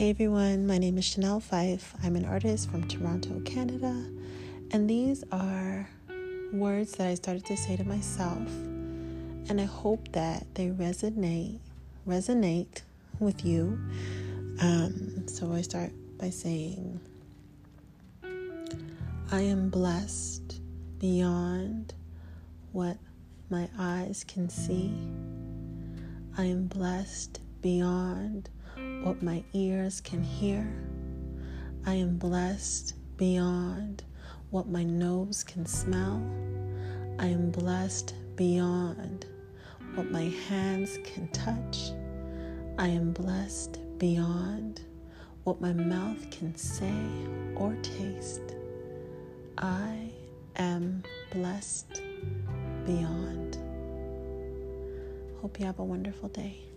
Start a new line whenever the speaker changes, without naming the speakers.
Hey everyone, my name is Chanel Fife. I'm an artist from Toronto, Canada, and these are words that I started to say to myself, and I hope that they resonate resonate with you. Um, so I start by saying, I am blessed beyond what my eyes can see. I am blessed beyond what my ears can hear. I am blessed beyond what my nose can smell. I am blessed beyond what my hands can touch. I am blessed beyond what my mouth can say or taste. I am blessed beyond. Hope you have a wonderful day.